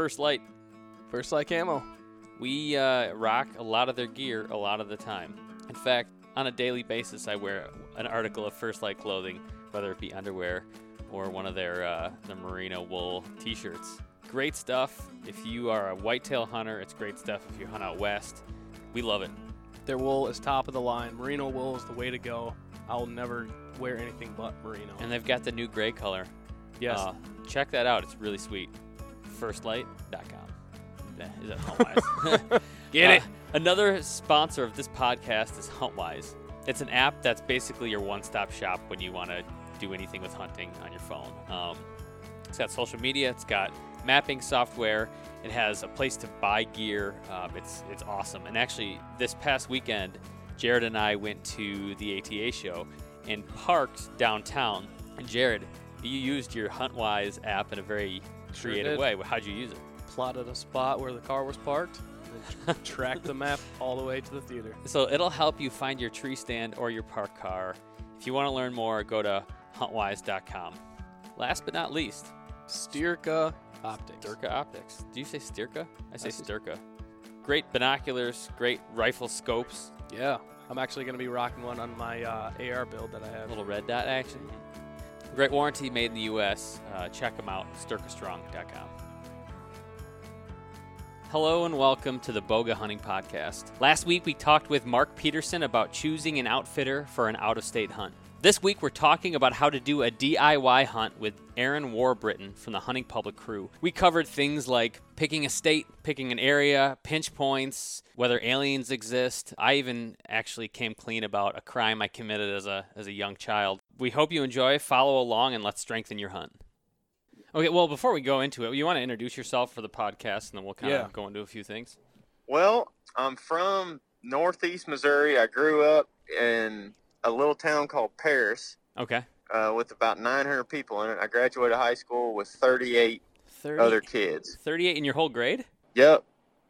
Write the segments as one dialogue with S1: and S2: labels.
S1: First Lite.
S2: First Lite Camo.
S1: We uh, rock a lot of their gear a lot of the time. In fact, on a daily basis, I wear an article of First Lite clothing, whether it be underwear or one of their uh, the merino wool T-shirts. Great stuff. If you are a whitetail hunter, it's great stuff. If you hunt out west, we love it.
S2: Their wool is top of the line. Merino wool is the way to go. I'll never wear anything but merino.
S1: And they've got the new gray color.
S2: yes,
S1: Uh, check that out. It's really sweet. Firstlite.com. Is that Huntwise?
S2: Get
S1: Uh,
S2: it.
S1: Another sponsor of this podcast is Huntwise. It's an app that's basically your one-stop shop when you want to do anything with hunting on your phone. Um, it's got social media. It's got mapping software. It has a place to buy gear. Um, it's it's awesome. And actually, this past weekend, Jared and I went to the ATA show and parked downtown. And Jared, you used your Huntwise app in a very
S2: Sure
S1: creative
S2: did.
S1: way. How'd you use it?
S2: Plotted a spot where the car was parked. and tracked the map all the way to the theater.
S1: So it'll help you find your tree stand or your park car. If you want to learn more, go to huntwise.com. Last but not least,
S2: Styrka Optics.
S1: Stirka Optics. Do you say Stirka? I say
S2: I
S1: Stirka. Great binoculars, great rifle scopes,
S2: Yeah, I'm actually going to be rocking one on my uh, AR build that I have.
S1: little red dot action. Great warranty made in the U.S. Uh, check them out, styrkastrong.com. Hello and welcome to the Bowga Hunting Podcast. Last week we talked with Mark Peterson about choosing an outfitter for an out of state hunt. This week we're talking about how to do a DIY hunt with Aaron Warbritton from the Hunting Public crew. We covered things like picking a state, picking an area, pinch points, whether aliens exist. I even actually came clean about a crime I committed as a as a young child. We hope you enjoy, follow along and let's strengthen your hunt. Okay, well, before we go into it, you want to introduce yourself for the podcast and then we'll kind
S2: Yeah.
S1: of go into a few things.
S3: Well, I'm from Northeast Missouri. I grew up in a little town called Paris
S1: Okay.
S3: uh, with about 900 people in it. I graduated high school with 38
S1: 30,
S3: other kids.
S1: 38 in your whole grade?
S3: Yep.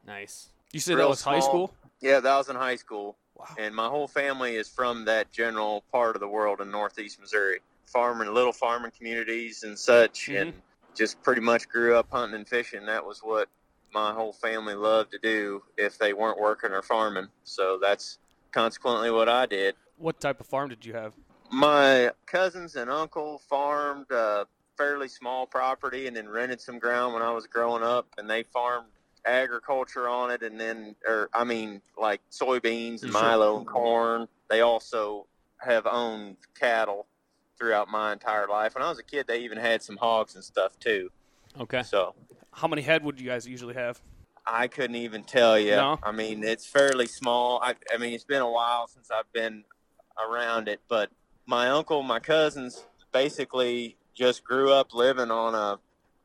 S1: Nice.
S2: You said
S3: Real
S2: that was high school?
S3: Yeah, that was in high school.
S2: Wow.
S3: And my whole family is from that general part of the world in Northeast Missouri. Farming, little farming communities and such.
S1: Mhm.
S3: And just pretty much grew up hunting and fishing. That was what my whole family loved to do if they weren't working or farming. So that's consequently what I did.
S2: What type of farm did you have?
S3: My cousins and uncle farmed a fairly small property and then rented some ground when I was growing up, and they farmed agriculture on it, and then, or I mean, like soybeans and
S1: Sure.
S3: milo and corn. They also have owned cattle throughout my entire life. When I was a kid, they even had some hogs and stuff too.
S1: Okay.
S3: So
S2: How many head would you guys usually have?
S3: I couldn't even tell you.
S2: No?
S3: I mean, it's fairly small. I, I mean, it's been a while since I've been around it, but my uncle, my cousins, basically just grew up living on a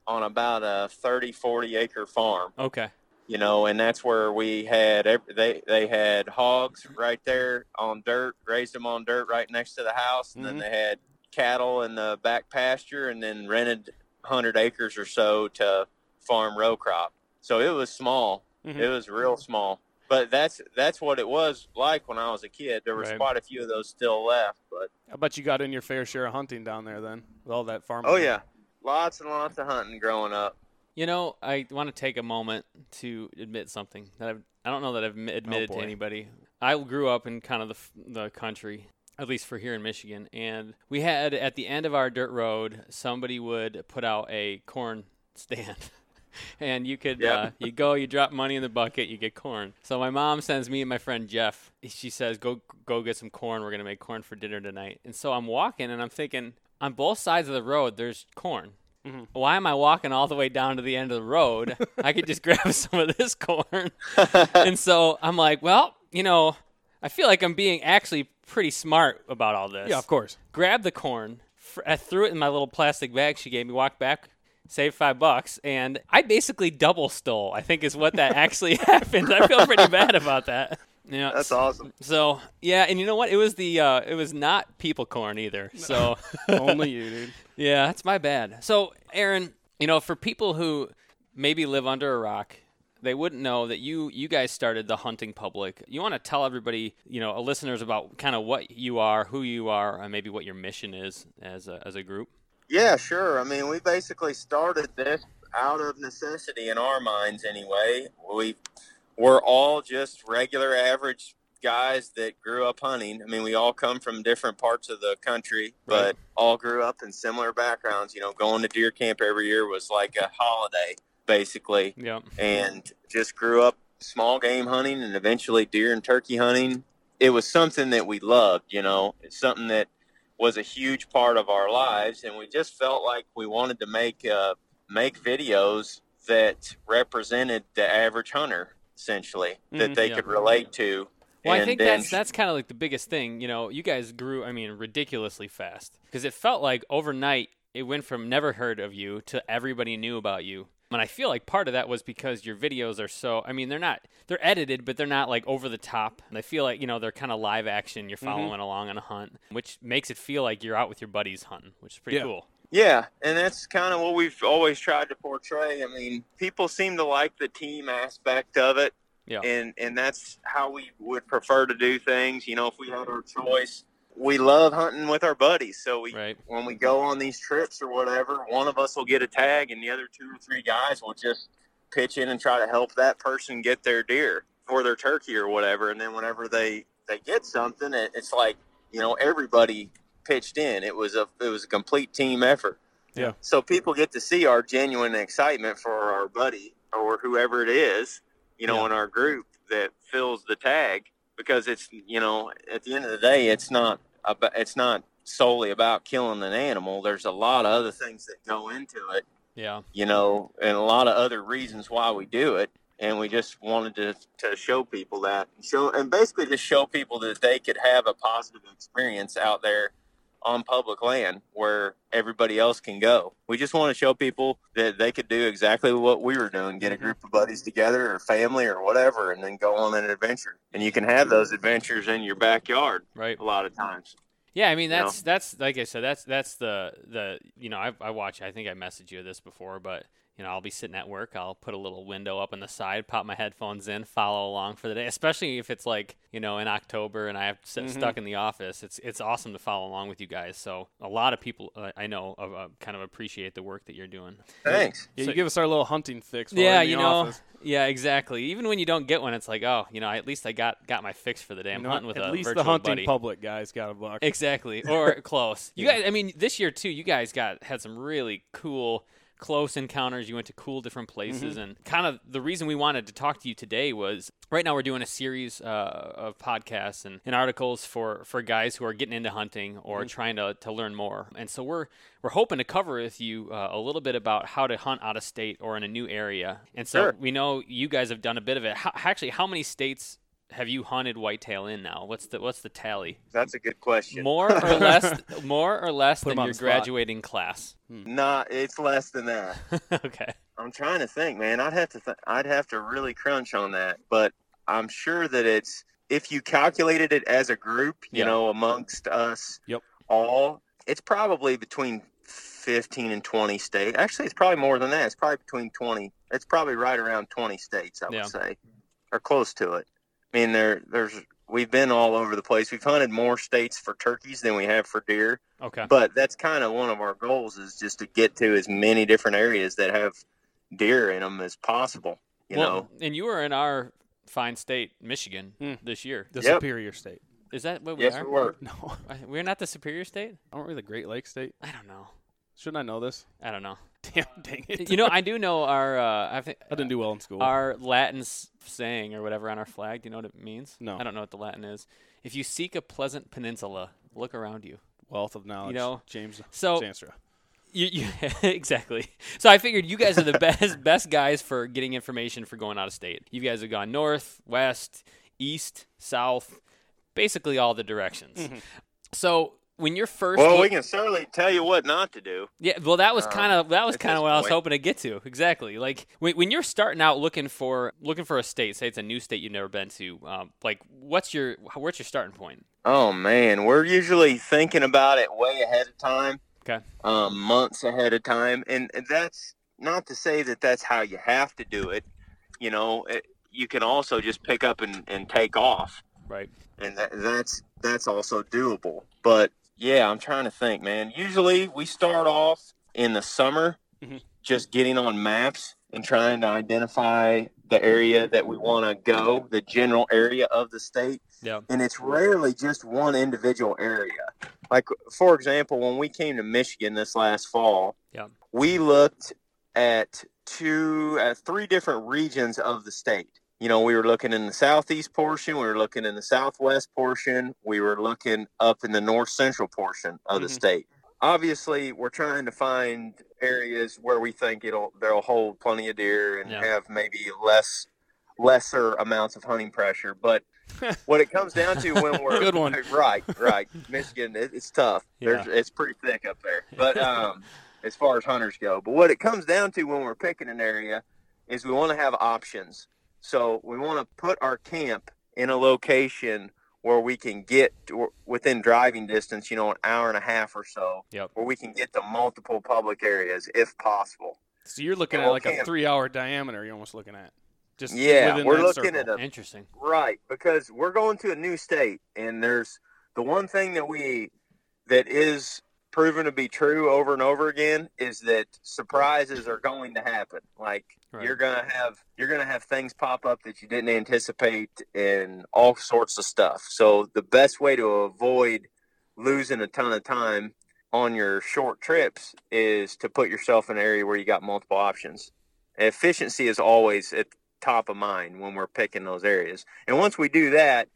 S3: on about a 30, 40 acre farm.
S1: Okay.
S3: You know, and that's where we had ev- they they had hogs right there on dirt, raised them on dirt right next to the house, and
S2: Mhm.
S3: then they had cattle in the back pasture, and then rented hundred acres or so to farm row crop. So it was small.
S2: Mhm.
S3: It was real small. But that's that's what it was like when I was a kid. There was
S2: Right.
S3: quite a few of those still left, but
S2: I bet you got in your fair share of hunting down there then, with all that farming.
S3: oh yeah, lots and lots of hunting growing up.
S1: You know, I want to take a moment to admit something that I've, I don't know that I've admi- admitted to anybody. I grew up in kind of the, the country, at least for here in Michigan, and we had at the end of our dirt road, somebody would put out a corn stand. And you could,
S3: Yep.
S1: uh, you go, you drop money in the bucket, you get corn. So my mom sends me and my friend Jeff. She says, "Go, go get some corn. We're gonna make corn for dinner tonight." And so I'm walking, and I'm thinking, on both sides of the road, there's corn
S2: Mhm.
S1: why am I walking all the way down to the end of the road? I could just grab some of this corn. and so I'm like, well, you know, I feel like I'm being actually pretty smart about all this.
S2: Yeah, of course.
S1: Grab the corn, fr- I threw it in my little plastic bag she gave me, walked back, saved five bucks, and I basically double stole, I think is what that actually happened. I feel pretty bad about that. Yeah,
S3: That's awesome.
S1: so yeah, and you know what? It was the uh, it was not people corn either. So
S2: Only you, dude.
S1: yeah, that's my bad. So, Aaron, you know, for people who maybe live under a rock, they wouldn't know that you you guys started the hunting public. You want to tell everybody, you know, listeners about kind of what you are, who you are, and maybe what your mission is as a as a group.
S3: Yeah, sure. I mean, we basically started this out of necessity in our minds anyway. We we're all just regular average guys that grew up hunting. I mean, we all come from different parts of the country, but
S1: Right.
S3: all grew up in similar backgrounds. You know, going to deer camp every year was like a holiday, basically
S1: Yep.
S3: and just grew up small game hunting and eventually deer and turkey hunting. It was something that we loved, you know, it's something that was a huge part of our lives, and we just felt like we wanted to make uh, make videos that represented the average hunter, essentially, that
S2: Mhm,
S3: they
S1: yeah.
S3: could relate to.
S1: Well, I think
S3: then-
S1: that's that's kind of like the biggest thing. You know, you guys grew. I mean, ridiculously fast because it felt like overnight it went from never heard of you to everybody knew about you. And I feel like part of that was because your videos are so. I mean, they're not they're edited, but they're not like over the top. And I feel like you know they're kind of live action. You're following along on a hunt, which makes it feel like you're out with your buddies hunting, which is pretty
S2: Yeah.
S1: cool.
S3: Yeah, and that's kind of what we've always tried to portray. I mean, people seem to like the team aspect of it.
S1: Yeah.
S3: And and that's how we would prefer to do things. You know, if we had our choice, we love hunting with our buddies. So we
S1: Right.
S3: when we go on these trips or whatever, one of us will get a tag and the other two or three guys will just pitch in and try to help that person get their deer or their turkey or whatever. And then whenever they they get something, it, it's like you know everybody pitched in. It was a it was a complete team effort.
S2: Yeah.
S3: So people get to see our genuine excitement for our buddy or whoever it is, you know,
S1: Yeah.
S3: in our group that fills the tag because it's you know at the end of the day it's not about it's not solely about killing an animal. There's a lot of other things that go into it
S1: Yeah.
S3: you know, and a lot of other reasons why we do it. And we just wanted to, to show people that show and basically just show people that they could have a positive experience out there on public land where everybody else can go. We just want to show people that they could do exactly what we were doing, get a mm-hmm. group of buddies together or family or whatever and then go on an adventure. And you can have those adventures in your backyard
S1: Right.
S3: a lot of times.
S1: Yeah, I mean
S3: You know?
S1: that's that's like I said that's that's the the you know I I watch I think I messaged you this before but you know I'll be sitting at work I'll put a little window up on the side pop my headphones in follow along for the day especially if it's like you know in October and I have to sit
S2: Mhm.
S1: stuck in the office it's it's awesome to follow along with you guys so a lot of people uh, I know uh, uh, kind of appreciate the work that you're doing
S3: Thanks.
S2: Yeah,
S1: So-
S2: you give us our little hunting fix. while
S1: yeah
S2: in the
S1: you know
S2: office.
S1: yeah exactly even when you don't get one it's like oh you know at least I got got my fix for the day I'm
S2: You know
S1: hunting with
S2: At
S1: a
S2: least
S1: virtual
S2: the hunting
S1: buddy.
S2: public guys got a buck.
S1: Exactly, or close. You
S2: Yeah.
S1: guys, I mean, this year too, you guys got had some really cool close encounters. You went to cool different places, and kind of the reason we wanted to talk to you today was right now we're doing a series uh, of podcasts and, and articles for for guys who are getting into hunting or trying to, to learn more. And so we're we're hoping to cover with you uh, a little bit about how to hunt out of state or in a new area. And so
S3: Sure.
S1: we know you guys have done a bit of it. How, actually, how many states? Have you hunted whitetail in now? What's the what's the tally?
S3: That's a good question.
S1: More or less, more or less
S2: Put 'em
S1: than your
S2: the spot.
S1: graduating class. Hmm.
S3: Nah, it's less than that.
S1: okay.
S3: I'm trying to think, man. I'd have to th- I'd have to really crunch on that, but I'm sure that it's if you calculated it as a group, you
S1: Yeah.
S3: know, amongst us
S2: Yep.
S3: all, it's probably between 15 and 20 states. Actually, it's probably more than that. It's probably between 20. It's probably right around 20 states, I would
S1: Yeah.
S3: say, or close to it. I mean, there there's we've been all over the place. We've hunted more states for turkeys than we have for deer
S1: Okay.
S3: but that's kind of one of our goals is just to get to as many different areas that have deer in them as possible you
S1: well,
S3: know
S1: and you were in our fine state, Michigan,
S2: Hmm.
S1: this year.
S2: The
S3: Yep.
S2: superior state.
S1: Is that what we
S3: yes
S1: are?
S3: we were
S2: No,
S1: We're not the superior state.
S2: aren't we the Great Lakes state?
S1: I don't know.
S2: Shouldn't I know this?
S1: I don't know.
S2: Damn, dang it!
S1: you know, I do know our. Uh, I think
S2: I didn't do well in school.
S1: our Latin saying or whatever on our flag. Do you know what it means?
S2: No.
S1: I don't know what the Latin is. If you seek a pleasant peninsula, look around you.
S2: Wealth of knowledge.
S1: You know,
S2: James
S1: So
S2: Zanstra.
S1: You, you exactly. So I figured you guys are the best best guys for getting information for going out of state. You guys have gone north, west, east, south, basically all the directions.
S2: Mm-hmm.
S1: So when you're first,
S3: well
S1: look-
S3: we can certainly tell you what not to do
S1: yeah, well that was
S3: um,
S1: kind of that was kind of what I was hoping to get to. Exactly. Like when, when you're starting out looking for looking for a state, say it's a new state you've never been to. Um, like what's your where's your starting point?
S3: oh man we're usually thinking about it way ahead of time
S1: Okay.
S3: um, months ahead of time and and that's not to say that that's how you have to do it you know it, you can also just pick up and, and take off
S1: Right.
S3: and that, that's that's also doable. But yeah, I'm trying to think, man. Usually we start off in the summer,
S2: Mhm.
S3: just getting on maps and trying to identify the area that we want to go, the general area of the state.
S1: Yeah.
S3: And it's rarely just one individual area. Like, for example, when we came to Michigan this last fall,
S1: Yeah.
S3: we looked at two, at three different regions of the state. You know, we were looking in the southeast portion, we were looking in the southwest portion, we were looking up in the north central portion of the
S2: Mhm.
S3: state. Obviously, we're trying to find areas where we think it'll they'll hold plenty of deer and
S1: Yeah.
S3: have maybe less lesser amounts of hunting pressure. But what it comes down to when we're
S2: Good one.
S3: right, right, Michigan, it, it's tough. There's, it's pretty thick up there. But um, as far as hunters go, but what it comes down to when we're picking an area is we want to have options. So we want to put our camp in a location where we can get to, within driving distance, you know, an hour and a half or so,
S1: Yep.
S3: where we can get to multiple public areas if possible.
S2: So you're looking
S3: Yeah,
S2: at
S3: well,
S2: like a three-hour diameter. You're almost looking at. Just
S3: Yeah, we're looking
S2: circle.
S3: at a
S1: Interesting.
S3: Right, because we're going to a new state, and there's the one thing that we that is proven to be true over and over again is that surprises are going to happen. Like
S1: Right.
S3: you're gonna have you're gonna have things pop up that you didn't anticipate, and all sorts of stuff. So the best way to avoid losing a ton of time on your short trips is to put yourself in an area where you got multiple options. Efficiency is always at top of mind when we're picking those areas. And once we do that,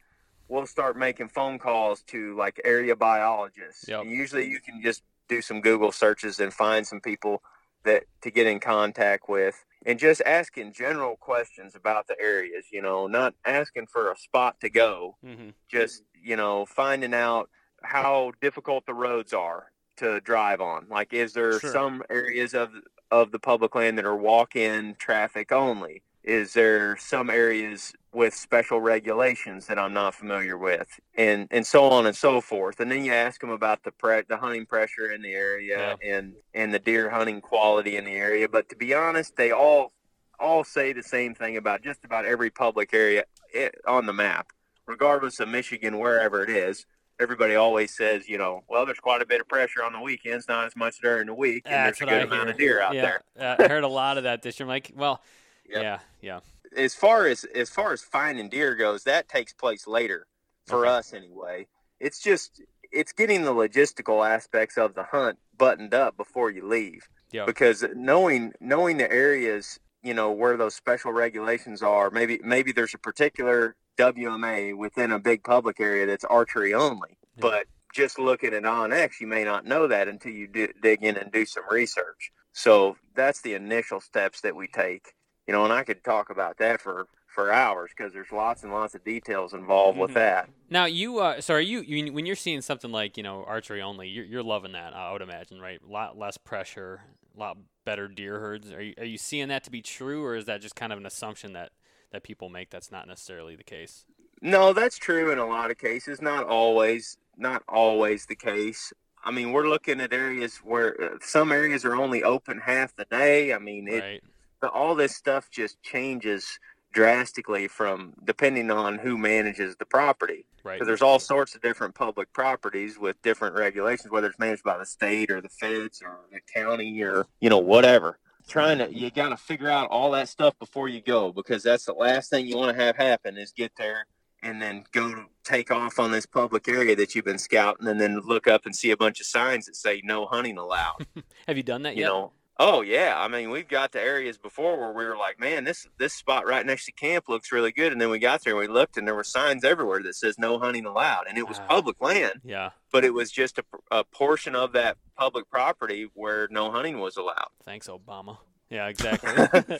S3: we'll start making phone calls to like area biologists.
S1: Yep.
S3: And usually you can just do some Google searches and find some people that to get in contact with and just asking general questions about the areas, you know, not asking for a spot to go,
S2: Mhm.
S3: just, you know, finding out how difficult the roads are to drive on. Like is there
S2: Sure.
S3: some areas of of the public land that are walk-in traffic only? Is there some areas with special regulations that I'm not familiar with, and and so on and so forth? And then you ask them about the pre- the hunting pressure in the area and and the deer hunting quality in the area. But to be honest, they all all say the same thing about just about every public area eh, on the map, regardless of Michigan, wherever it is. Everybody always says, you know, well, there's quite a bit of pressure on the weekends, not as much during the week, and
S1: That's
S3: there's
S1: what
S3: a
S1: I
S3: good amount
S1: hear.
S3: of deer out
S1: yeah,
S3: there.
S1: I heard a lot of that this year. I'm like, well,
S3: Yep.
S1: yeah, yeah,
S3: as far as as far as finding deer goes, that takes place later for
S1: Okay.
S3: us anyway. It's just it's getting the logistical aspects of the hunt buttoned up before you leave.
S1: Yep.
S3: Because knowing knowing the areas, you know, where those special regulations are, maybe maybe there's a particular WMA within a big public area that's archery only.
S1: Yeah.
S3: But just looking at OnX, you may not know that until you do, dig in and do some research. So that's the initial steps that we take you know, and I could talk about that for for hours because there's lots and lots of details involved with
S2: Mhm.
S3: that.
S1: Now you, uh, so are you, you when you're seeing something like you know archery only, you're, you're loving that. I would imagine, right? A lot less pressure, a lot better deer herds. Are you, are you seeing that to be true, or is that just kind of an assumption that that people make that's not necessarily the case?
S3: No, that's true in a lot of cases. Not always. Not always the case. I mean, we're looking at areas where uh, some areas are only open half the day. I mean, it,
S1: right.
S3: But all this stuff just changes drastically from depending on who manages the property.
S1: Right.
S3: Because there's all sorts of different public properties with different regulations, whether it's managed by the state or the feds or the county or you know whatever. Trying to you got to figure out all that stuff before you go because that's the last thing you want to have happen is get there and then go to take off on this public area that you've been scouting and then look up and see a bunch of signs that say no hunting allowed.
S1: Have you done that
S3: you
S1: yet?
S3: know. Oh yeah, I mean we've got to areas before where we were like, man, this this spot right next to camp looks really good, and then we got there and we looked and there were signs everywhere that says no hunting allowed, and it was
S1: Ah.
S3: public land,
S1: Yeah.
S3: but it was just a, a portion of that public property where no hunting was allowed.
S1: Thanks, Obama. Yeah, exactly. yeah,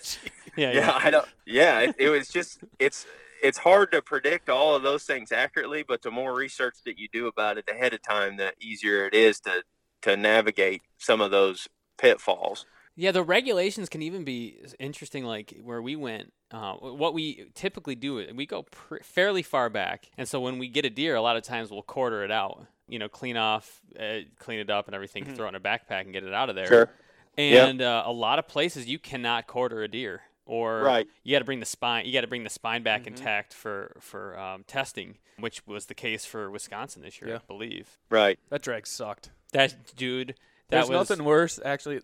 S3: Yeah,
S1: yeah.
S3: I don't. Yeah, it, it was just it's it's hard to predict all of those things accurately, but the more research that you do about it ahead of time, the easier it is to to navigate some of those pitfalls.
S1: Yeah, the regulations can even be interesting. Like where we went, uh, what we typically do, is we go pr- fairly far back, and so when we get a deer, a lot of times we'll quarter it out. You know, clean off, uh, clean it up, and everything.
S2: Mhm.
S1: Throw it in a backpack and get it out of there.
S3: Sure.
S1: And uh, a lot of places you cannot quarter a deer, or
S3: Right.
S1: you got to bring the spine. You got to bring the spine back
S2: Mhm.
S1: intact for for um, testing, which was the case for Wisconsin this year,
S2: Yeah.
S1: I believe.
S3: Right.
S2: That drag sucked.
S1: That dude, that
S2: There's
S1: was
S2: nothing worse, actually.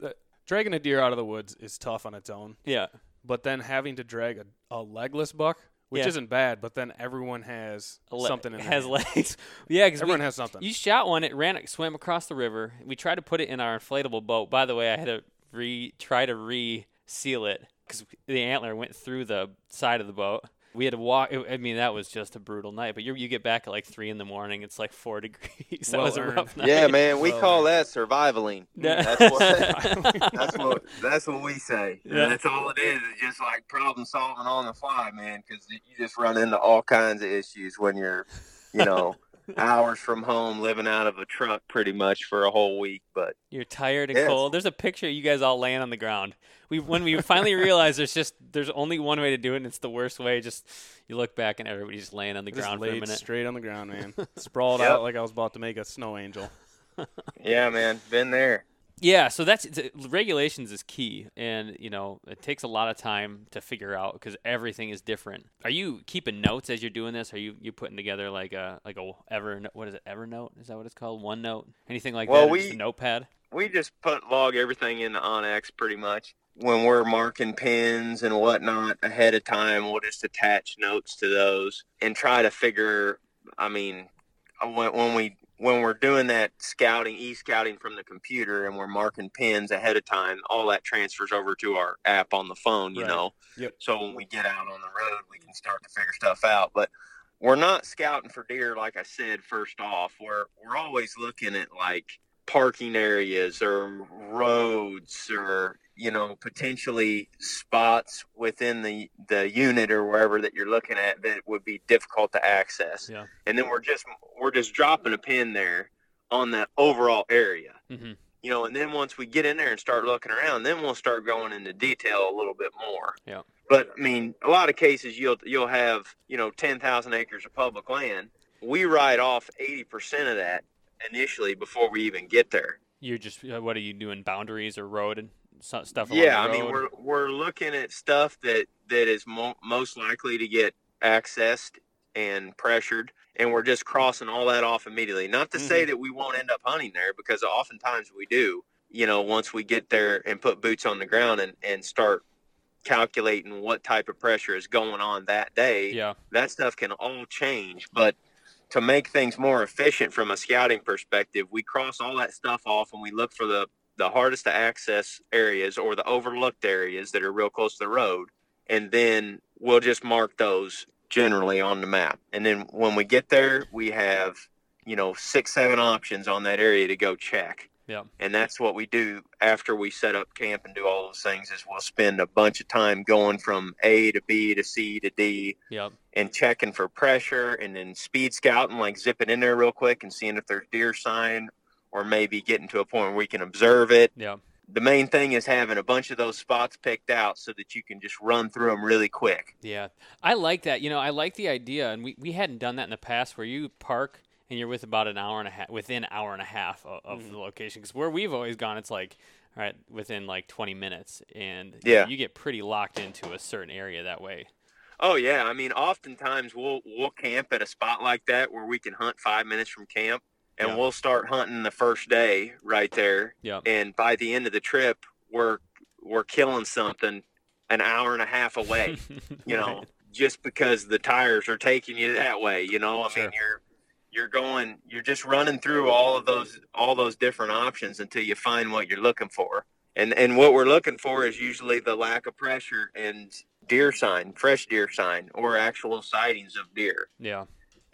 S2: dragging a deer out of the woods is tough on its own,
S1: Yeah.
S2: but then having to drag a, a legless buck, which
S1: Yeah.
S2: isn't bad, but then everyone has
S1: le-
S2: something in
S1: has
S2: hand.
S1: legs. yeah, because
S2: Everyone has something.
S1: You shot one. It ran, it swam across the river. We tried to put it in our inflatable boat. By the way, I had to re try to re-seal it because the antler went through the side of the boat. We had to walk. I mean, that was just a brutal night. But you you get back at like three in the morning. It's like four degrees. that
S2: Well
S1: was a
S2: earned.
S1: rough night.
S3: Yeah, man, we
S2: Well,
S3: call that survivaling.
S1: Yeah.
S3: That's what that's what that's what we say.
S1: Yeah.
S3: That's all it is. It's just like problem solving on the fly, man. Because you just run into all kinds of issues when you're, you know, hours from home, living out of a truck pretty much for a whole week. But
S1: You're tired and
S3: Yes.
S1: cold. There's a picture of you guys all laying on the ground. We when we finally realized there's just there's only one way to do it, and it's the worst way. Just you look back and everybody's laying on the
S2: Just
S1: ground for a minute.
S2: straight on the ground, man. Sprawled
S3: Yep.
S2: out like I was about to make a snow angel.
S3: yeah, man, been there.
S1: Yeah, so that's regulations is key, and you know it takes a lot of time to figure out because everything is different. Are you keeping notes as you're doing this? Are you you putting together like a like a ever what is it Evernote? Is that what it's called? OneNote? Anything like
S3: Well,
S1: that?
S3: We-
S1: a notepad.
S3: we just put log everything in the onX pretty much. When we're marking pins and whatnot ahead of time, we'll just attach notes to those and try to figure. I mean, uh, when, when we when we're doing that scouting, e scouting from the computer, and we're marking pins ahead of time, all that transfers over to our app on the phone. You
S2: Right.
S3: know,
S2: Yep.
S3: so when we get out on the road, we can start to figure stuff out. But we're not scouting for deer, like I said. First off, we're we're always looking at like parking areas or roads or you know potentially spots within the the unit or wherever that you're looking at that would be difficult to access.
S1: Yeah.
S3: And then we're just we're just dropping a pin there on that overall area
S1: hmm
S3: you know, and then once we get in there and start looking around, then we'll start going into detail a little bit more.
S1: Yeah.
S3: But I mean, a lot of cases you'll you'll have you know ten thousand acres of public land. We write off eighty percent of that initially before we even get there.
S1: You're just uh, what are you doing? Boundaries or road stuff
S3: yeah, I mean, we're we're looking at stuff that that is mo- most likely to get accessed and pressured, and we're just crossing all that off immediately. Not to say that we won't end up hunting there, because oftentimes we do. You know, once we get there and put boots on the ground and and start calculating what type of pressure is going on that day,
S1: yeah.
S3: that stuff can all change. But to make things more efficient from a scouting perspective, we cross all that stuff off and we look for the, the hardest to access areas or the overlooked areas that are real close to the road. And then we'll just mark those generally on the map. And then when we get there, we have, you know, six, seven options on that area to go check.
S1: Yeah.
S3: And that's what we do after we set up camp and do all those things is we'll spend a bunch of time going from A to B to C to D
S1: Yep.
S3: and checking for pressure and then speed scouting, like zipping in there real quick and seeing if there's deer sign or maybe getting to a point where we can observe it.
S1: Yeah.
S3: The main thing is having a bunch of those spots picked out so that you can just run through them really quick.
S1: Yeah, I like that. You know, I like the idea, and we, we hadn't done that in the past, where you park and you're with about an hour and a half, within an hour and a half of, of
S3: Mm-hmm.
S1: the location. Because where we've always gone, it's like, all right, within like 20 minutes, and you
S3: Yeah.
S1: you get pretty locked into a certain area that way.
S3: Oh yeah, I mean, oftentimes we'll we'll camp at a spot like that where we can hunt five minutes from camp, and
S1: Yeah.
S3: we'll start hunting the first day right there.
S1: Yep.
S3: And by the end of the trip, we're we're killing something an hour and a half away. you know,
S1: Right.
S3: just because the tires are taking you that way. You know, I
S1: Sure.
S3: mean, you're you're going, you're just running through all of those all those different options until you find what you're looking for. And and what we're looking for is usually the lack of pressure and deer sign, fresh deer sign, or actual sightings of deer.
S1: Yeah.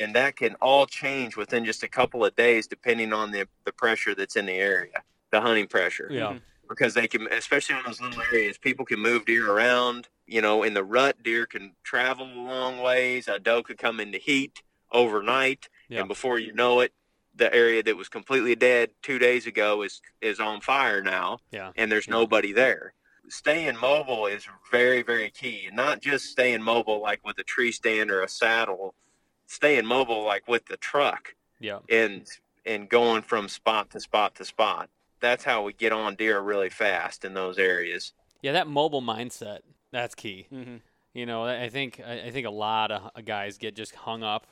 S3: And that can all change within just a couple of days, depending on the the pressure that's in the area, the hunting pressure
S1: Yeah. Mm-hmm.
S3: because they can, especially on those little areas, people can move deer around. You know, in the rut, deer can travel a long ways. A doe could come into heat overnight,
S1: Yeah.
S3: and before you know it, the area that was completely dead two days ago is is on fire now,
S1: Yeah.
S3: and there's
S1: Yeah.
S3: nobody there. Staying mobile is very, very key, and not just staying mobile like with a tree stand or a saddle. Staying mobile like with the truck
S1: Yeah.
S3: and and going from spot to spot to spot. That's how we get on deer really fast in those areas.
S1: Yeah. That mobile mindset, that's key.
S2: Mm-hmm.
S1: You know, I I think I I think a lot of guys get just hung up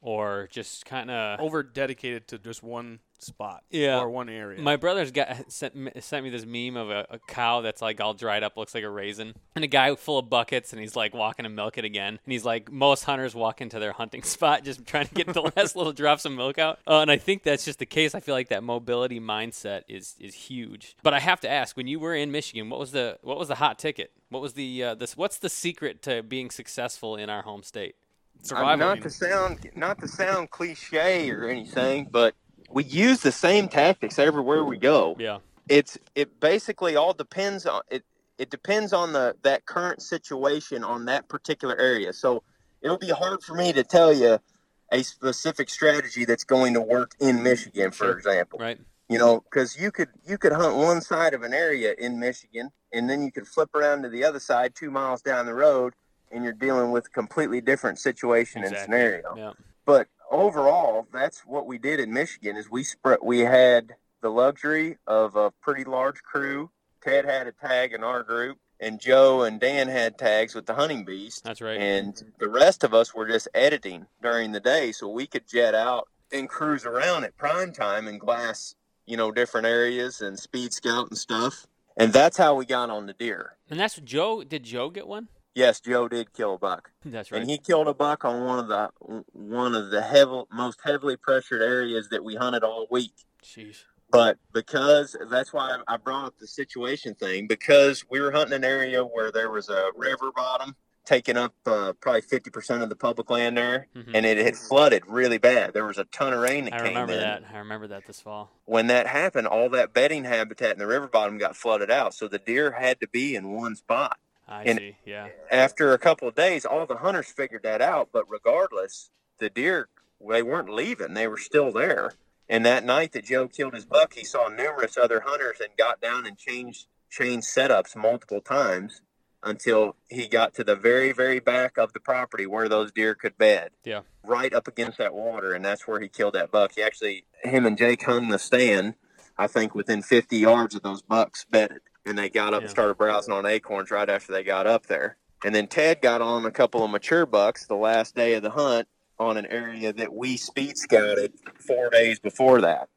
S1: or just kind of
S2: Over dedicated to just one spot.
S1: Yeah.
S2: Or one area.
S1: My brother's got sent, me- sent me this meme of a, a cow that's like all dried up, looks like a raisin, and a guy full of buckets, and he's like walking to milk it again. And he's like, most hunters walk into their hunting spot just trying to get the last little drops of milk out. Uh, and I think that's just the case. I feel like that mobility mindset is is huge. But I have to ask, when you were in Michigan, what was the what was the hot ticket? What was the uh, this? What's the secret to being successful in our home state?
S2: Survival.
S3: not to sound not to sound cliche or anything, but we use the same tactics everywhere we go.
S1: Yeah,
S3: It's it basically all depends on it. It depends on the that current situation on that particular area. So it'll be hard for me to tell you a specific strategy that's going to work in Michigan, for
S1: Sure.
S3: example.
S1: right.
S3: You know, because you could you could hunt one side of an area in Michigan, and then you could flip around to the other side, two miles down the road, and you're dealing with a completely different situation and scenario.
S1: Yeah,
S3: But overall, that's what we did in Michigan. Is we spread we had the luxury of a pretty large crew. Ted had a tag in our group, and Joe and Dan had tags with the hunting beast.
S1: that's right.
S3: And the rest of us were just editing during the day, so we could jet out and cruise around at prime time and glass, you know, different areas and speed scout and stuff. And that's how we got on the deer.
S1: And that's Joe. Did Joe get one?
S3: Yes, Joe did kill a buck,
S1: That's right.
S3: and he killed a buck on one of the one of the heavy, most heavily pressured areas that we hunted all week.
S1: Sheesh.
S3: But because that's why I brought up the situation thing, because we were hunting an area where there was a river bottom taking up uh, probably 50% of the public land there,
S1: Mhm.
S3: and it had flooded really bad. There was a ton of rain that
S1: I
S3: came I
S1: remember
S3: in.
S1: that. I remember that this fall.
S3: When that happened, all that bedding habitat in the river bottom got flooded out. So the deer had to be in one spot.
S1: I
S3: And-
S1: see. Yeah.
S3: After a couple of days, all the hunters figured that out. But regardless, the deer, they weren't leaving, they were still there. And that night that Joe killed his buck, he saw numerous other hunters and got down and changed changed setups multiple times until he got to the very, very back of the property where those deer could bed.
S1: Yeah.
S3: Right up against that water, and that's where he killed that buck. He actually, him and Jake hung the stand, I think, within 50 yards of those bucks bedded. And they got up
S1: Yeah.
S3: and started browsing on acorns right after they got up there. And then Ted got on a couple of mature bucks the last day of the hunt on an area that we speed scouted four days before that,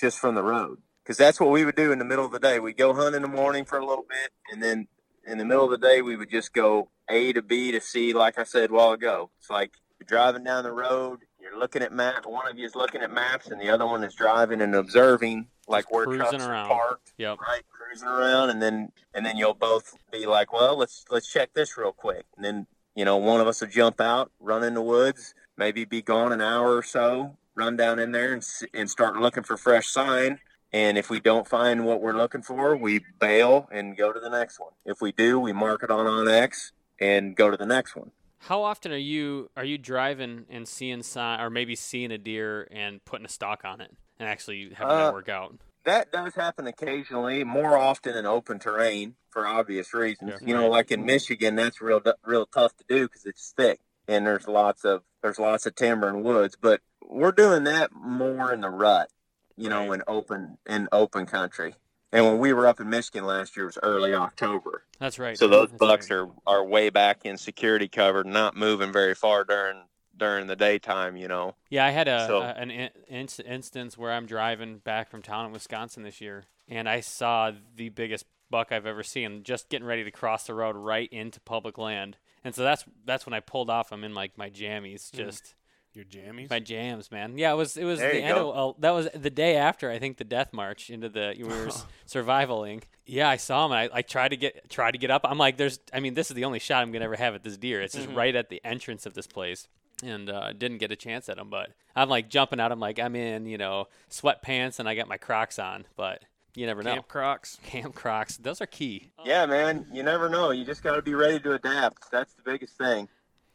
S3: just from the road. Because that's what we would do in the middle of the day. We'd go hunt in the morning for a little bit, and then in the middle of the day, we would just go A to B to C, like I said a while ago. It's like driving down the road, you're looking at maps. One of you is looking at maps, and the other one is driving and observing, like
S1: Just
S3: where
S1: cruising
S3: trucks
S1: around.
S3: are parked
S1: Yep.
S3: right cruising around and then and then you'll both be like well let's let's check this real quick and then you know one of us will jump out run in the woods maybe be gone an hour or so run down in there and, and start looking for fresh sign and if we don't find what we're looking for we bail and go to the next one if we do we mark it on onX and go to the next one
S1: How often are you are you driving and seeing sign or maybe seeing a deer and putting a stalk on it and actually having
S3: Uh,
S1: that work out?
S3: that does happen occasionally, more often in open terrain for obvious reasons.
S1: Yeah.
S3: You know, like in Michigan, that's real real tough to do because it's thick and there's lots of there's lots of timber and woods. But we're doing that more in the rut, you know,
S1: Right.
S3: in open in open country. And when we were up in Michigan last year, it was early October,
S1: That's right.
S3: so those
S1: That's
S3: bucks
S1: right.
S3: are are way back in security cover, not moving very far during during the daytime. You know,
S1: Yeah, I had a,
S3: So-
S1: a an in, instance where I'm driving back from town in Wisconsin this year, and I saw the biggest buck I've ever seen, just getting ready to cross the road right into public land. And so that's that's when I pulled off. I'm in like my jammies,
S2: Mhm.
S1: just
S2: Your jammies.
S1: my jams, man. Yeah, it was it was
S3: There
S1: the end
S3: go.
S1: of, uh, that was the day after I think the death march into the we were survivaling. Yeah, I saw him. And I, I tried to get tried to get up. I'm like, there's. I mean, this is the only shot I'm gonna ever have at this deer. It's just
S2: Mhm.
S1: right at the entrance of this place, and uh, didn't get a chance at him. But I'm like jumping out. I'm like, I'm in, you know, sweatpants, and I got my Crocs on. But you never know.
S2: Camp Crocs.
S1: Camp Crocs, those are key.
S3: Yeah, man. You never know. You just got to be ready to adapt. That's the biggest thing,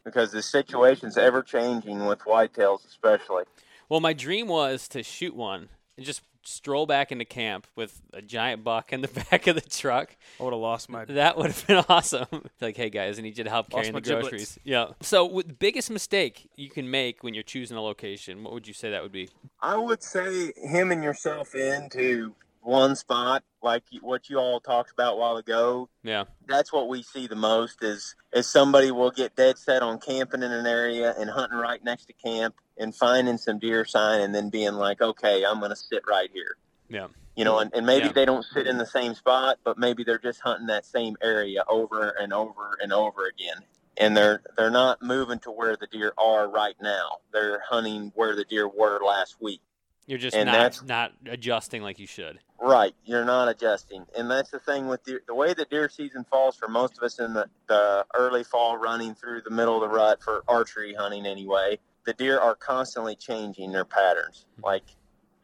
S3: because the situation's ever changing with whitetails, especially.
S1: Well, my dream was to shoot one and just stroll back into camp with a giant buck in the back of the truck.
S2: I would have lost my.
S1: That would have been awesome. like, hey guys, I need you to help
S2: Lost
S1: carrying
S2: my
S1: the
S2: giblets.
S1: groceries. Yeah. So, w- the biggest mistake you can make when you're choosing a location, what would you say that would be?
S3: I would say hemming and yourself into one spot, like what you all talked about a while ago.
S1: Yeah.
S3: That's what we see the most is is somebody will get dead set on camping in an area and hunting right next to camp and finding some deer sign and then being like, okay, I'm going to sit right here.
S1: Yeah.
S3: You know, and, and maybe
S1: Yeah.
S3: they don't sit in the same spot, but maybe they're just hunting that same area over and over and over again. And they're they're not moving to where the deer are right now. They're hunting where the deer were last week.
S1: You're just
S3: And
S1: not
S3: that's-
S1: not adjusting like you should.
S3: Right, you're not adjusting, and that's the thing with the, the way the deer season falls for most of us in the, the early fall, running through the middle of the rut for archery hunting anyway. The deer are constantly changing their patterns. Mm-hmm. Like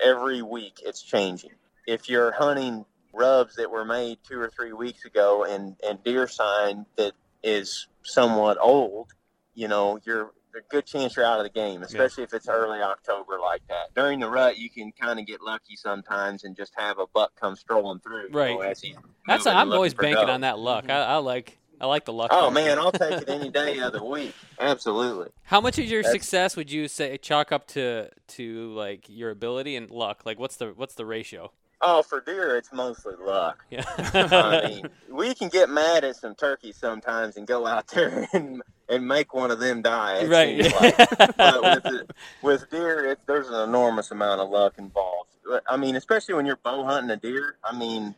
S3: every week, it's changing. If you're hunting rubs that were made two or three weeks ago and and deer sign that is somewhat old, you know, you're a good chance you're out of the game, especially if it's early October like that. During the rut, you can kind of get lucky sometimes and just have a buck come strolling through. you
S1: Right.
S3: know, as
S1: That's
S3: moving,
S1: I'm always banking
S3: doe.
S1: on that luck.
S2: Mhm.
S1: I, I like I like the luck.
S3: Oh
S1: part.
S3: man, I'll take it any day of the week. Absolutely.
S1: How much of your
S3: That's-
S1: success would you say chalk up to to like your ability and luck? Like what's the what's the ratio?
S3: Oh, for deer, it's mostly luck.
S1: Yeah.
S3: I mean, we can get mad at some turkeys sometimes and go out there and and make one of them die.
S1: right.
S3: like. but with with deer, it, there's an enormous amount of luck involved. I mean, especially when you're bow hunting a deer. I mean,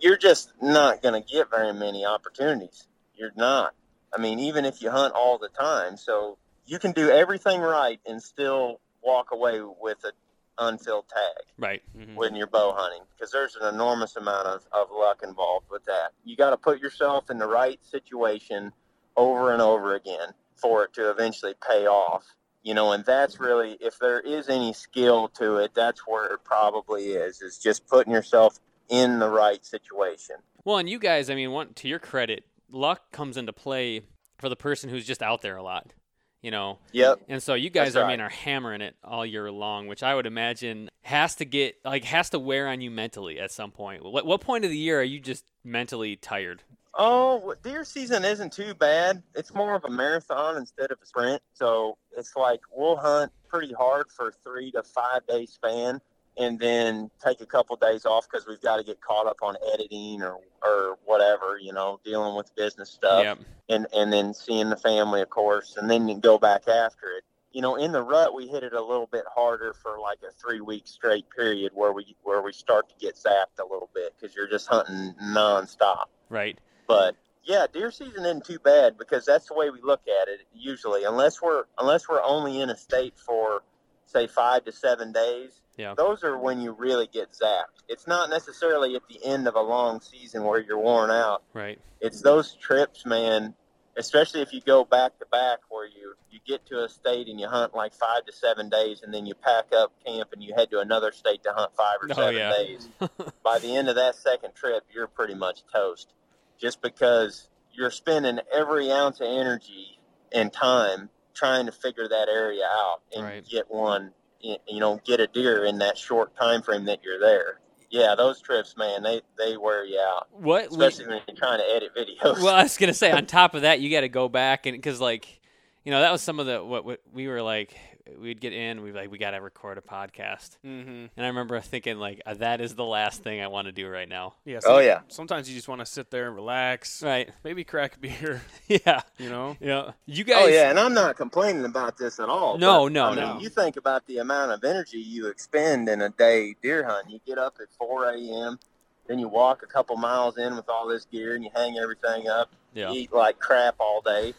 S3: you're just not going to get very many opportunities. You're not. I mean, even if you hunt all the time, so you can do everything right and still walk away with an unfilled tag
S1: right.
S2: Mhm.
S3: when you're bow hunting because there's an enormous amount of, of luck involved with that. You got to put yourself in the right situation over and over again for it to eventually pay off. You know, and that's really if there is any skill to it, that's where it probably is. Is just putting yourself in the right situation.
S1: Well, and you guys, I mean, one to your credit, luck comes into play for the person who's just out there a lot. You know,
S3: Yep.
S1: and so you guys,
S3: That's
S1: I mean, are hammering it all year long, which I would imagine has to get like has to wear on you mentally at some point. What what point of the year are you just mentally tired?
S3: Oh, deer season isn't too bad. It's more of a marathon instead of a sprint. So it's like we'll hunt pretty hard for three to five day span, and then take a couple days off because we've got to get caught up on editing or or whatever, you know, dealing with business stuff,
S1: Yep.
S3: and and then seeing the family, of course, and then you go back after it. You know, in the rut, we hit it a little bit harder for like a three week straight period where we where we start to get zapped a little bit because you're just hunting nonstop.
S1: Right.
S3: But yeah, deer season isn't too bad because that's the way we look at it usually. Unless we're unless we're only in a state for say five to seven days.
S1: Yeah.
S3: Those are when you really get zapped. It's not necessarily at the end of a long season where you're worn out.
S1: Right.
S3: It's those trips, man. Especially if you go back to back, where you you get to a state and you hunt like five to seven days, and then you pack up camp and you head to another state to hunt five or
S1: Oh,
S3: seven
S1: yeah.
S3: days by the end of that second trip, you're pretty much toast. Just because you're spending every ounce of energy and time trying to figure that area out and
S1: Right.
S3: get one, you know, get a deer in that short time frame that you're there. Yeah, those trips, man, they they wear you out,
S1: What? we-
S3: especially when you're trying to edit videos.
S1: well, I was gonna say on top of that, you got to go back and because like, you know, that was some of the what, what we were like. We'd get in, we'd be like, we got to record a podcast,
S2: Mm-hmm.
S1: and I remember thinking like, uh, that is the last thing I want to do right now.
S2: Yeah.
S3: Oh, yeah.
S2: Sometimes you just want to sit there and relax.
S1: Right?
S2: Maybe crack a beer.
S1: Yeah.
S2: You know.
S1: Yeah. You guys.
S3: Oh yeah, and I'm not complaining about this at all.
S1: No,
S3: but,
S1: no,
S3: I mean,
S2: no.
S3: You think about the amount of energy you expend in a day deer hunt. You get up at 4 a.m., then you walk a couple miles in with all this gear, and you hang everything up.
S1: Yeah.
S3: Eat like crap all day,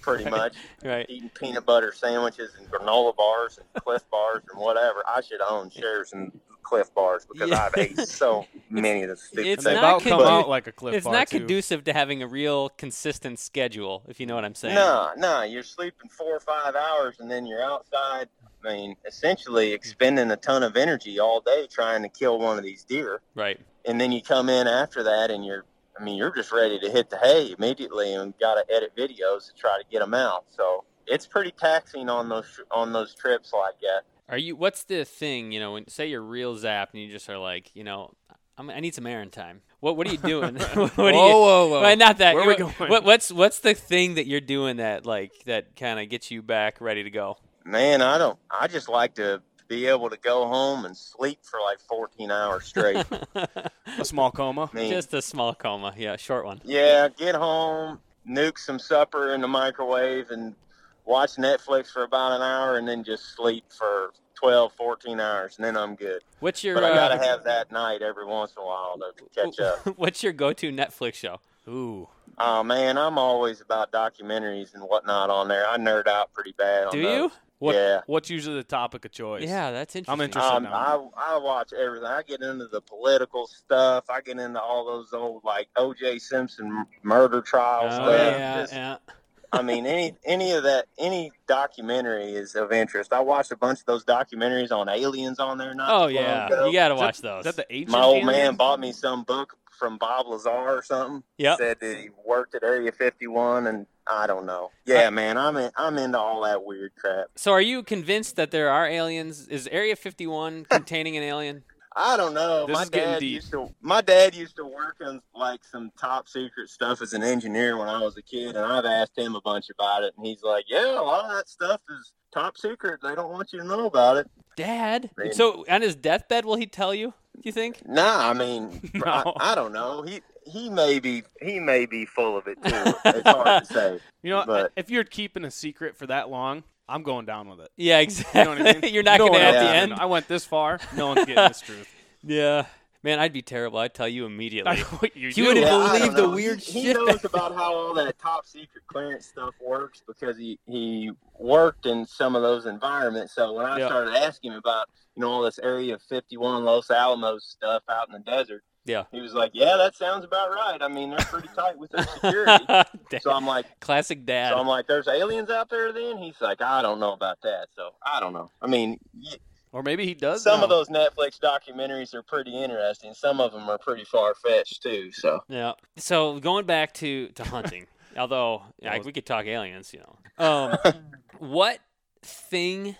S3: pretty much.
S1: right.
S3: Eating peanut butter sandwiches and granola bars and Clif bars and whatever. I should own shares in Clif bars because
S1: Yeah.
S3: I've ate so many of the stupid
S1: it's
S3: things.
S1: not
S2: about come out like a cliff
S1: It's
S2: bar
S1: not
S2: too.
S1: conducive to having a real consistent schedule, if you know what I'm saying.
S3: No, no, you're sleeping four or five hours and then you're outside. I mean, essentially expending a ton of energy all day trying to kill one of these deer.
S1: Right.
S3: And then you come in after that and you're, I mean, you're just ready to hit the hay immediately and got to edit videos to try to get them out. So it's pretty taxing on those on those trips like that.
S1: Are you? What's the thing? You know, when say you're real zapped and you just are like, you know, I'm, I need some errand time. What What are you doing? what
S2: whoa,
S1: are you?
S2: whoa, whoa.
S1: Well, not that.
S2: Where are we going?
S1: What, what's What's the thing that you're doing that like that kind of gets you back ready to go?
S3: Man, I don't. I just like to be able to go home and sleep for like 14 hours straight.
S2: A small coma.
S3: I mean,
S1: Just a small coma. Yeah, short one.
S3: yeah, get home, nuke some supper in the microwave, and watch Netflix for about an hour, and then just sleep for 12, 14 hours, and then I'm good.
S1: What's your
S3: But I gotta
S1: uh,
S3: have that night every once in a while to catch up.
S1: What's your go-to Netflix show?
S2: Ooh.
S3: Oh man, I'm always about documentaries and whatnot on there. I nerd out pretty bad. On
S1: Do
S3: those.
S1: you?
S2: What,
S3: Yeah.
S2: What's usually the topic of choice?
S1: Yeah, that's interesting.
S2: interested.
S3: Um,
S2: now.
S3: I I watch everything. I get into the political stuff. I get into all those old like O.J. Simpson murder trial
S1: Oh,
S3: stuff.
S1: yeah,
S3: Just-
S1: yeah.
S3: I mean, any any of that, any documentary is of interest. I watched a bunch of those documentaries on aliens on there. Not
S1: Oh yeah,
S3: ago.
S1: you gotta
S2: Is that-
S1: watch those.
S2: Is that the ancient
S3: My old man bought me some book from Bob Lazar or something.
S1: Yeah,
S3: Said that he worked at Area 51, and I don't know. Yeah, uh, man, I'm in, I'm into all that weird crap.
S1: So, are you convinced that there are aliens? Is Area 51 containing an alien?
S3: I don't know.
S2: This
S3: my dad
S2: deep.
S3: used to. My dad used to work on like some top secret stuff as an engineer when I was a kid, and I've asked him a bunch about it, and he's like, "Yeah, a lot of that stuff is top secret. They don't want you to know about it."
S1: Dad.
S3: Man.
S1: So, on his deathbed, will he tell you? Do you think?
S3: Nah, I mean,
S2: No.
S3: I, I don't know. He he may be he may be full of it too. It's hard to say.
S2: You know,
S3: But-
S2: if you're keeping a secret for that long, I'm going down with it.
S1: Yeah,
S2: You
S1: exactly.
S2: know what I mean?
S1: You're not
S2: No
S1: gonna
S2: one
S1: at the
S2: is
S1: end.
S2: I went this far. No one's getting this truth.
S1: Yeah, man, I'd be terrible. I'd tell you immediately.
S2: I what you
S1: You
S2: do.
S1: wouldn't
S3: Yeah,
S1: believe the weird
S3: he,
S1: shit
S3: He knows about how all that top secret clearance stuff works because he he worked in some of those environments. So when I
S2: Yeah.
S3: started asking him about you know all this Area 51 Los Alamos stuff out in the desert,
S1: Yeah.
S3: he was like, "Yeah, that sounds about right. I mean, they're pretty tight with their security." So I'm like,
S1: Classic dad.
S3: so I'm like, "There's aliens out there." Then he's like, "I don't know about that." So I don't know. I mean,
S2: Or maybe he does.
S3: some of those Netflix documentaries are pretty interesting. Some of them are pretty far fetched too. So.
S1: Yeah. So going back to to hunting, although
S2: Well-
S1: we could talk aliens, you know. Um, what thing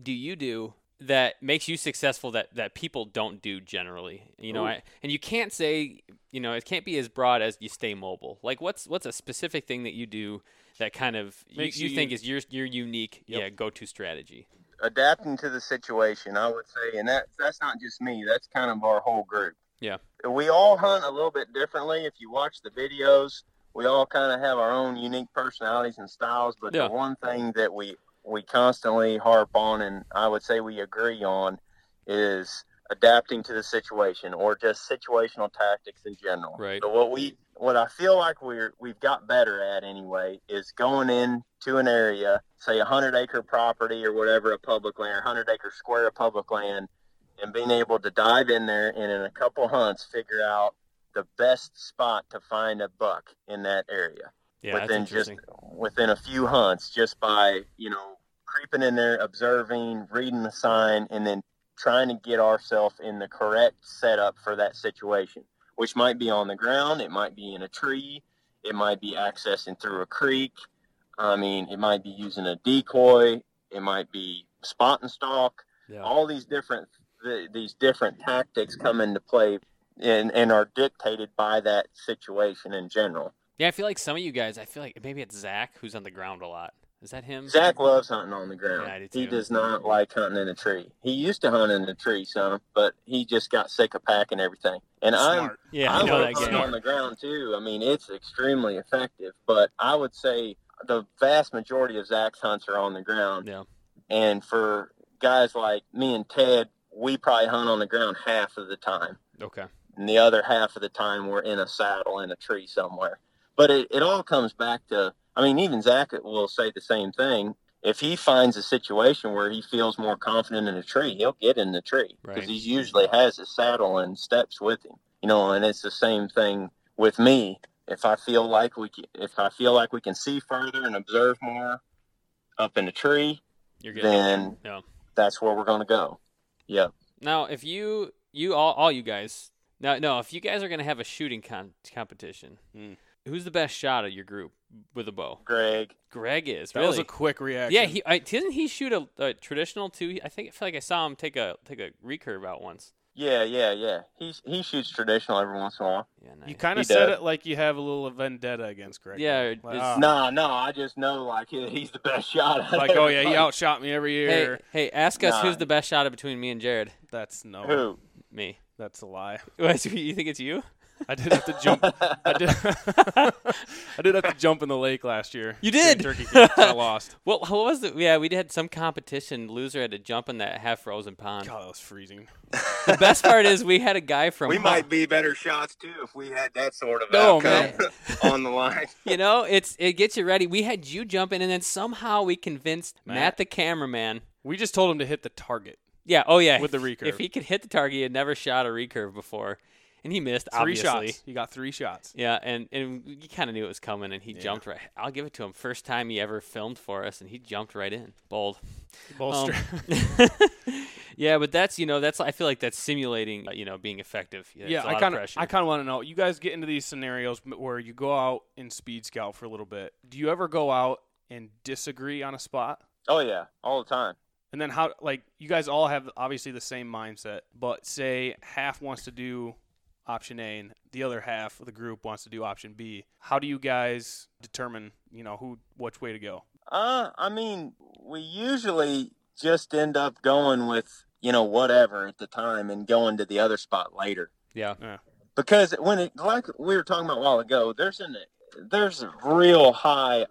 S1: do you do that makes you successful that that people don't do generally? You know, I, and you can't say, you know, it can't be as broad as you stay mobile. Like what's what's a specific thing that you do that kind of
S2: Makes
S1: you
S2: you
S1: think
S2: u-
S1: is your your unique
S2: Yep.
S1: yeah go-to strategy?
S3: adapting to the situation, I would say, and that that's not just me. That's kind of our whole group.
S1: Yeah.
S3: We all hunt a little bit differently. If you watch the videos, we all kind of have our own unique personalities and styles. But
S1: Yeah.
S3: the one thing that we we constantly harp on, and I would say we agree on, is adapting to the situation or just situational tactics in general.
S1: Right.
S3: So what we what I feel like we're we've got better at anyway is going into an area, say a hundred acre property or whatever, a public land, hundred acre square of public land, and being able to dive in there and in a couple hunts figure out the best spot to find a buck in that area
S1: Yeah,
S3: just within a few hunts just by you know creeping in there observing reading the sign and then trying to get ourselves in the correct setup for that situation which might be on the ground it might be in a tree it might be accessing through a creek. I mean it might be using a decoy it might be spot and stalk.
S1: Yeah.
S3: all these different th- these different tactics come into play and, and are dictated by that situation in general
S1: Yeah, I feel like some of you guys. I feel like maybe it's Zach who's on the ground a lot. Is that him?
S3: Zach loves hunting on the ground.
S1: Yeah, I do
S3: he does not like hunting in a tree. He used to hunt in a tree some, but he just got sick of packing everything. And I'm
S1: Yeah,
S3: I
S1: I know
S3: love
S1: that
S3: hunting
S1: game.
S3: on the ground too. I mean, it's extremely effective. But I would say the vast majority of Zach's hunts are on the ground.
S1: Yeah.
S3: And for guys like me and Ted, we probably hunt on the ground half of the time
S1: Okay.
S3: and the other half of the time we're in a saddle in a tree somewhere. But it, it all comes back to, I mean, even Zach will say the same thing. If he finds a situation where he feels more confident in a tree, he'll get in the tree because
S1: Right.
S3: he usually has his saddle and steps with him. You know, and it's the same thing with me. If I feel like we, can, if I feel like we can see further and observe more up in a tree,
S1: You're
S3: then
S1: Yeah.
S3: that's where we're going to go. Yep.
S1: Now, if you you all all you guys now no, if you guys are gonna have a shooting con- competition,
S2: Hmm.
S1: Who's the best shot of your group with a bow?
S3: Greg.
S1: Greg is
S2: That
S1: really.
S2: was a quick reaction.
S1: yeah, he I, didn't he shoot a, a traditional too? I think I feel like I saw him take a take a recurve out once.
S3: Yeah, yeah, yeah. He's he shoots traditional every once in a while.
S1: Yeah, nice.
S2: You
S3: kind
S2: of said
S3: does.
S2: it like you have a little vendetta against Greg.
S1: Yeah,
S2: Like,
S1: it's-
S2: ah,
S3: No, no, I just know like he- he's the best shot. of
S2: like oh yeah, he outshot me every year.
S1: hey, ask us
S3: Nah.
S1: who's the best shot between me and Jared.
S2: That's no.
S3: Who?
S1: Me.
S2: That's a lie.
S1: What, you think it's you?
S2: I did have to jump. I did. I did have to jump in the lake last year.
S1: You did?
S2: Turkey Camp, so I lost.
S1: Well, what was it? Yeah, we had some competition. Loser had to jump in that half frozen pond.
S2: God, that was freezing.
S1: The best part is we had a guy from
S3: we
S1: Hu-
S3: might be better shots too if we had that sort of
S1: No,
S3: outcome on the line.
S1: You know, it's it gets you ready. We had you jump in, and then somehow we convinced Matt,
S2: Matt.
S1: the cameraman.
S2: We just told him to hit the target.
S1: Yeah, oh yeah,
S2: With the recurve.
S1: If he could hit the target, he had never shot a recurve before, and he missed.
S2: Three
S1: obviously.
S2: shots. You got three shots.
S1: Yeah, and and you kind of knew it was coming, and he
S2: Yeah.
S1: jumped right. I'll give it to him. First time he ever filmed for us, and he jumped right in. Bold.
S2: Both
S1: Um, yeah, but that's you know that's I feel like that's simulating you know being effective. Yeah,
S2: yeah,
S1: it's a
S2: I
S1: lot
S2: kind
S1: of
S2: of,
S1: pressure.
S2: I kind of want to know. You guys get into these scenarios where you go out and speed scout for a little bit. Do you ever go out and disagree on a spot?
S3: Oh yeah, all the time.
S2: And then how? Like you guys all have obviously the same mindset, but say half wants to do option A and the other half of the group wants to do option B. How do you guys determine, you know, who which way to go?
S3: Uh, I mean, we usually just end up going with you know whatever at the time and going to the other spot later.
S1: yeah,
S3: because when it like we were talking about a while ago, there's an there's real high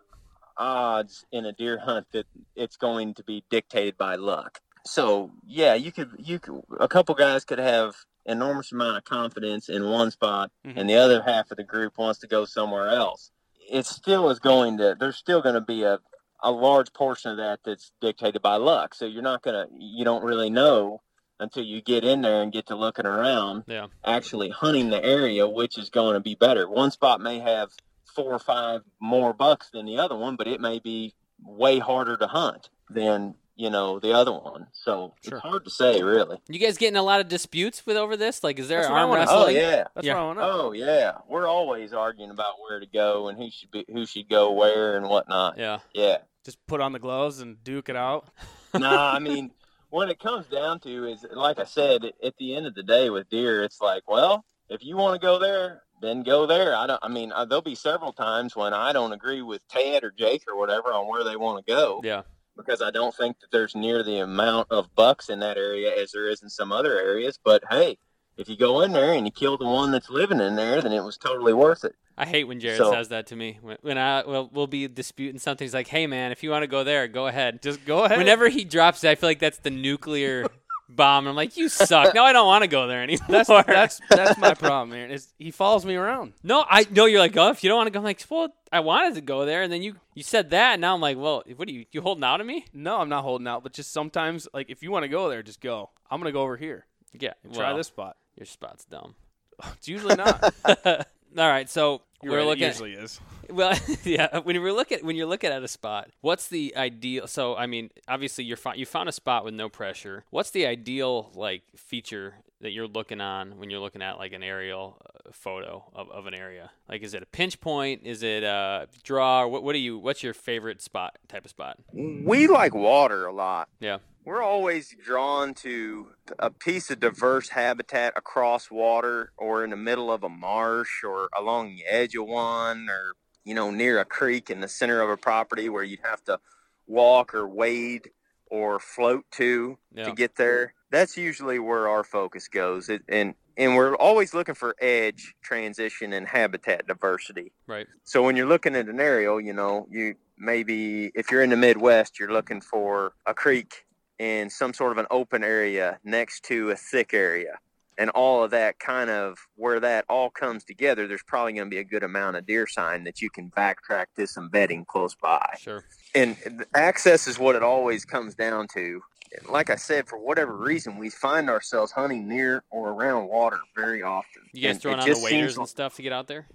S3: odds in a deer hunt that it's going to be dictated by luck. So yeah, you could you could a couple guys could have enormous amount of confidence in one spot,
S2: Mhm.
S3: and the other half of the group wants to go somewhere else. It still is going to there's still going to be a a large portion of that that's dictated by luck. So you're not gonna you don't really know until you get in there and get to looking around
S1: yeah,
S3: actually hunting the area, which is going to be better. One spot may have four or five more bucks than the other one, but it may be way harder to hunt than you know the other one. So
S2: Sure.
S3: it's hard to say, really.
S1: You guys getting a lot of disputes with over this? Like, is there
S2: That's
S1: arm wrestling?
S3: Oh yeah,
S2: That's
S1: Yeah.
S2: what I want to know.
S3: oh yeah. We're always arguing about where to go and who should be who should go where and whatnot.
S1: Yeah.
S3: Yeah.
S2: Just put on the gloves and duke it out.
S3: nah, I mean, what it comes down to is, like I said, at the end of the day with deer, it's like, well, if you want to go there, then go there. I don't. I mean, uh, there'll be several times when I don't agree with Ted or Jake or whatever on where they want to go
S1: Yeah.
S3: Because I don't think that there's near the amount of bucks in that area as there is in some other areas. But hey, if you go in there and you kill the one that's living in there, then it was totally worth it.
S1: I hate when Jared
S3: So-
S1: says that to me. When, when I well, we'll be disputing something, he's like, "Hey, man, if you want to go there, go ahead."
S2: Just go ahead.
S1: Whenever he drops it, I feel like that's the nuclear bomb. I'm like, "You suck." No, I don't want to go there anymore.
S2: that's that's that's my problem, man. Is he follows me around?
S1: no, I know you're like, "Oh, if you don't want to go," I'm like, "Well, I wanted to go there," and then you you said that, and now I'm like, "Well, what are you you holding out on me?"
S2: No, I'm not holding out. But just sometimes, like if you want to go there, just go. I'm gonna go over here.
S1: Yeah,
S2: and Try
S1: well,
S2: this spot.
S1: Your spot's dumb.
S2: It's usually not.
S1: All right, so
S2: You're
S1: we're
S2: right,
S1: looking.
S2: It
S1: At,
S2: usually is.
S1: well, yeah. When we're looking when you're looking at a spot, what's the ideal? So, I mean, obviously, you're fi- you found a spot with no pressure. What's the ideal like feature that you're looking on when you're looking at like an aerial uh, photo of, of an area? Like, is it a pinch point? Is it a draw? What what do you? What's your favorite spot type of spot?
S3: We like water a lot.
S1: Yeah.
S3: We're always drawn to a piece of diverse habitat across water or in the middle of a marsh or along the edge of one or, you know, near a creek in the center of a property where you'd have to walk or wade or float to
S1: Yeah.
S3: to get there. That's usually where our focus goes. It, and and we're always looking for edge transition and habitat diversity.
S1: Right.
S3: So when you're looking at an aerial, you know, you maybe if you're in the Midwest, you're looking for a creek in some sort of an open area next to a thick area. And all of that kind of where that all comes together, there's probably going to be a good amount of deer sign that you can backtrack to some bedding close by.
S1: Sure.
S3: And access is what it always comes down to. Like I said, for whatever reason, we find ourselves hunting near or around water very often.
S1: You guys
S3: And
S1: throwing on the waders and stuff to get out there?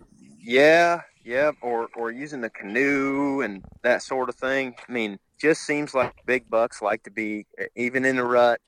S3: yeah, yeah, or or using the canoe and that sort of thing. I mean, just seems like big bucks like to be even in the rut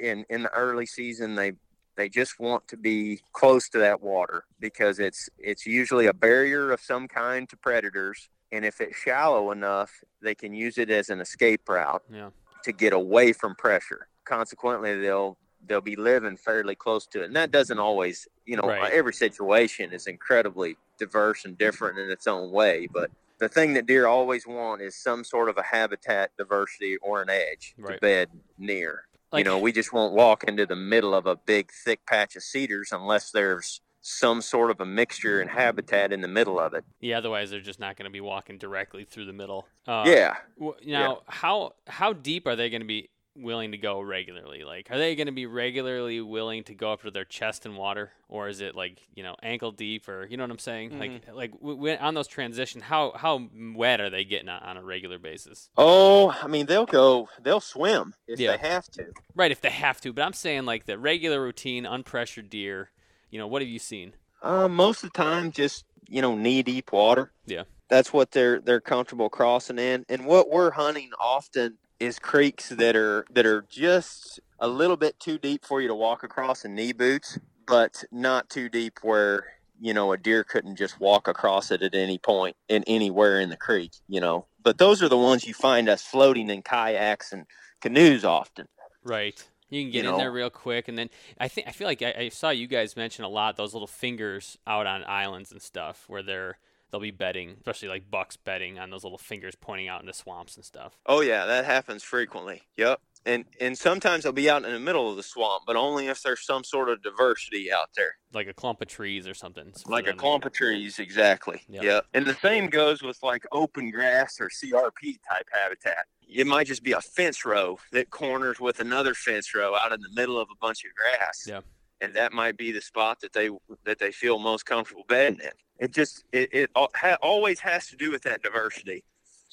S3: in in the early season they they just want to be close to that water because it's it's usually a barrier of some kind to predators and if it's shallow enough they can use it as an escape route
S1: Yeah.
S3: to get away from pressure consequently they'll they'll be living fairly close to it, and that doesn't always, you know,
S1: Right.
S3: every situation is incredibly diverse and different in its own way. But the thing that deer always want is some sort of a habitat diversity or an edge
S1: Right.
S3: to bed near.
S1: Like-
S3: you know, we just won't walk into the middle of a big thick patch of cedars unless there's some sort of a mixture and habitat in the middle of it.
S1: Yeah, otherwise they're just not going to be walking directly through the middle. Uh,
S3: yeah.
S1: w- Now, how how deep are they going to be willing to go regularly? Like, are they going to be regularly willing to go up to their chest in water, or is it like you know ankle deep, or you know what I'm saying? Like, like w- w- on those transition, how how wet are they getting on, on a regular basis?
S3: Oh, I mean, they'll go, they'll swim if
S1: Yeah.
S3: they have to.
S1: Right, if they have to. But I'm saying like the regular routine, unpressured deer. You know, what have you seen?
S3: Uh, most of the time, just you know, knee deep water.
S1: Yeah.
S3: that's what they're they're comfortable crossing in. And what we're hunting often is creeks that are that are just a little bit too deep for you to walk across in knee boots, but not too deep where you know a deer couldn't just walk across it at any and anywhere in the creek. You know, but those are the ones you find us floating in kayaks and canoes often.
S1: Right. You can get
S3: You
S1: in there real quick, and then I think I feel like I, I saw you guys mention a lot those little fingers out on islands and stuff where they're they'll be bedding, especially like bucks bedding on those little fingers pointing out into swamps and stuff.
S3: Oh yeah, that happens frequently. Yep. And and sometimes they'll be out in the middle of the swamp, but only if there's some sort of diversity out there.
S1: Like a clump of trees or something.
S3: Like a clump of trees, exactly.
S1: Yep.
S3: Yep. And the same goes with like open grass or CRP type habitat. It might just be a fence row that corners with another fence row out in the middle of a bunch of grass.
S1: Yeah.
S3: And that might be the spot that they that they feel most comfortable bedding in. It just it, it ha- always has to do with that diversity.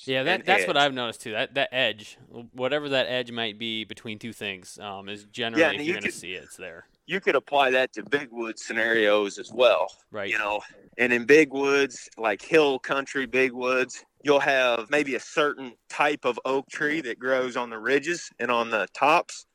S1: Yeah, that, that's what. I've noticed too. That that edge, whatever that edge might be between two things, um, is generally if
S3: you
S1: you're going to see it, it's there.
S3: you could apply that to big woods scenarios as well.
S1: Right.
S3: You know, and in big woods, like hill country big woods, you'll have maybe a certain type of oak tree that grows on the ridges and on the tops.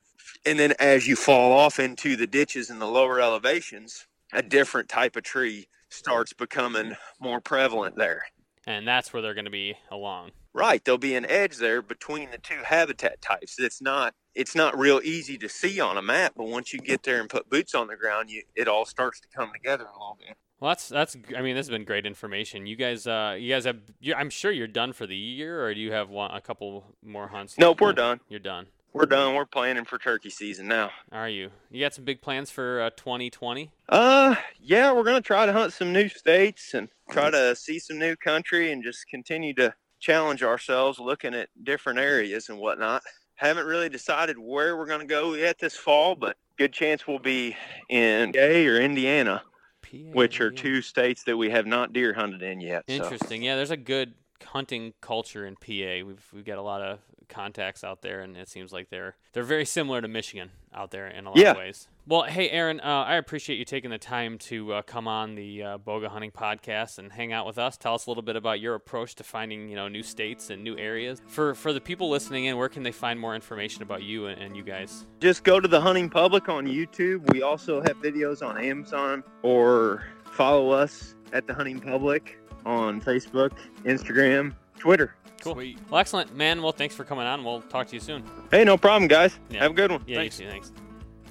S3: And then as you fall off into the ditches and the lower elevations, a different type of tree starts becoming more prevalent there.
S1: And that's where they're going to be along.
S3: Right, there'll be an edge there between the two habitat types. It's not it's not real easy to see on a map, but once you get there and put boots on the ground, you it all starts to come together a little bit.
S1: Well, that's that's. I mean, this has been great information. You guys, uh, you guys have. You're, I'm sure you're done for the year, or do you have one, a couple more hunts?
S3: Nope, we're done.
S1: You're done.
S3: We're done. We're planning for turkey season now.
S1: Are you? You got some big plans for uh, 2020?
S3: Uh, yeah, we're gonna try to hunt some new states and try to see some new country and just continue to challenge ourselves, looking at different areas and whatnot. Haven't really decided where we're gonna go yet this fall, but good chance we'll be in PA or Indiana,
S1: PA,
S3: which are
S1: yeah.
S3: two states that we have not deer hunted in yet. so.
S1: Interesting. Yeah, there's a good hunting culture in PA. We've we've got a lot of contacts out there, and it seems like they're they're very similar to Michigan out there in a lot
S3: Yeah.
S1: of ways. Well, hey Aaron, uh, I appreciate you taking the time to uh, come on the uh, Bowga Hunting Podcast and hang out with us. Tell us a little bit about your approach to finding you know new states and new areas. For for the people listening in, where can they find more information about you and, and you guys?
S3: just go to the hunting public on YouTube. We also have videos on Amazon or follow us at the hunting public on Facebook, Instagram, Twitter.
S1: Cool.
S2: Sweet.
S1: Well, excellent, man. Well, thanks for coming on. We'll talk to you soon.
S3: Hey, no problem, guys.
S1: Yeah.
S3: Have a good one.
S1: Yeah,
S2: Thanks.
S1: you too. Thanks.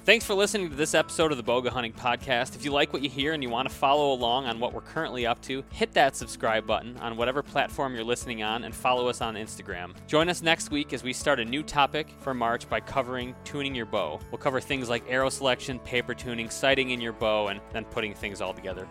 S1: Thanks for listening to this episode of the Bowga Hunting Podcast. If you like what you hear and you want to follow along on what we're currently up to, hit that subscribe button on whatever platform you're listening on and follow us on Instagram. Join us next week as we start a new topic for March by covering tuning your bow. We'll cover things like arrow selection, paper tuning, sighting in your bow, and then putting things all together.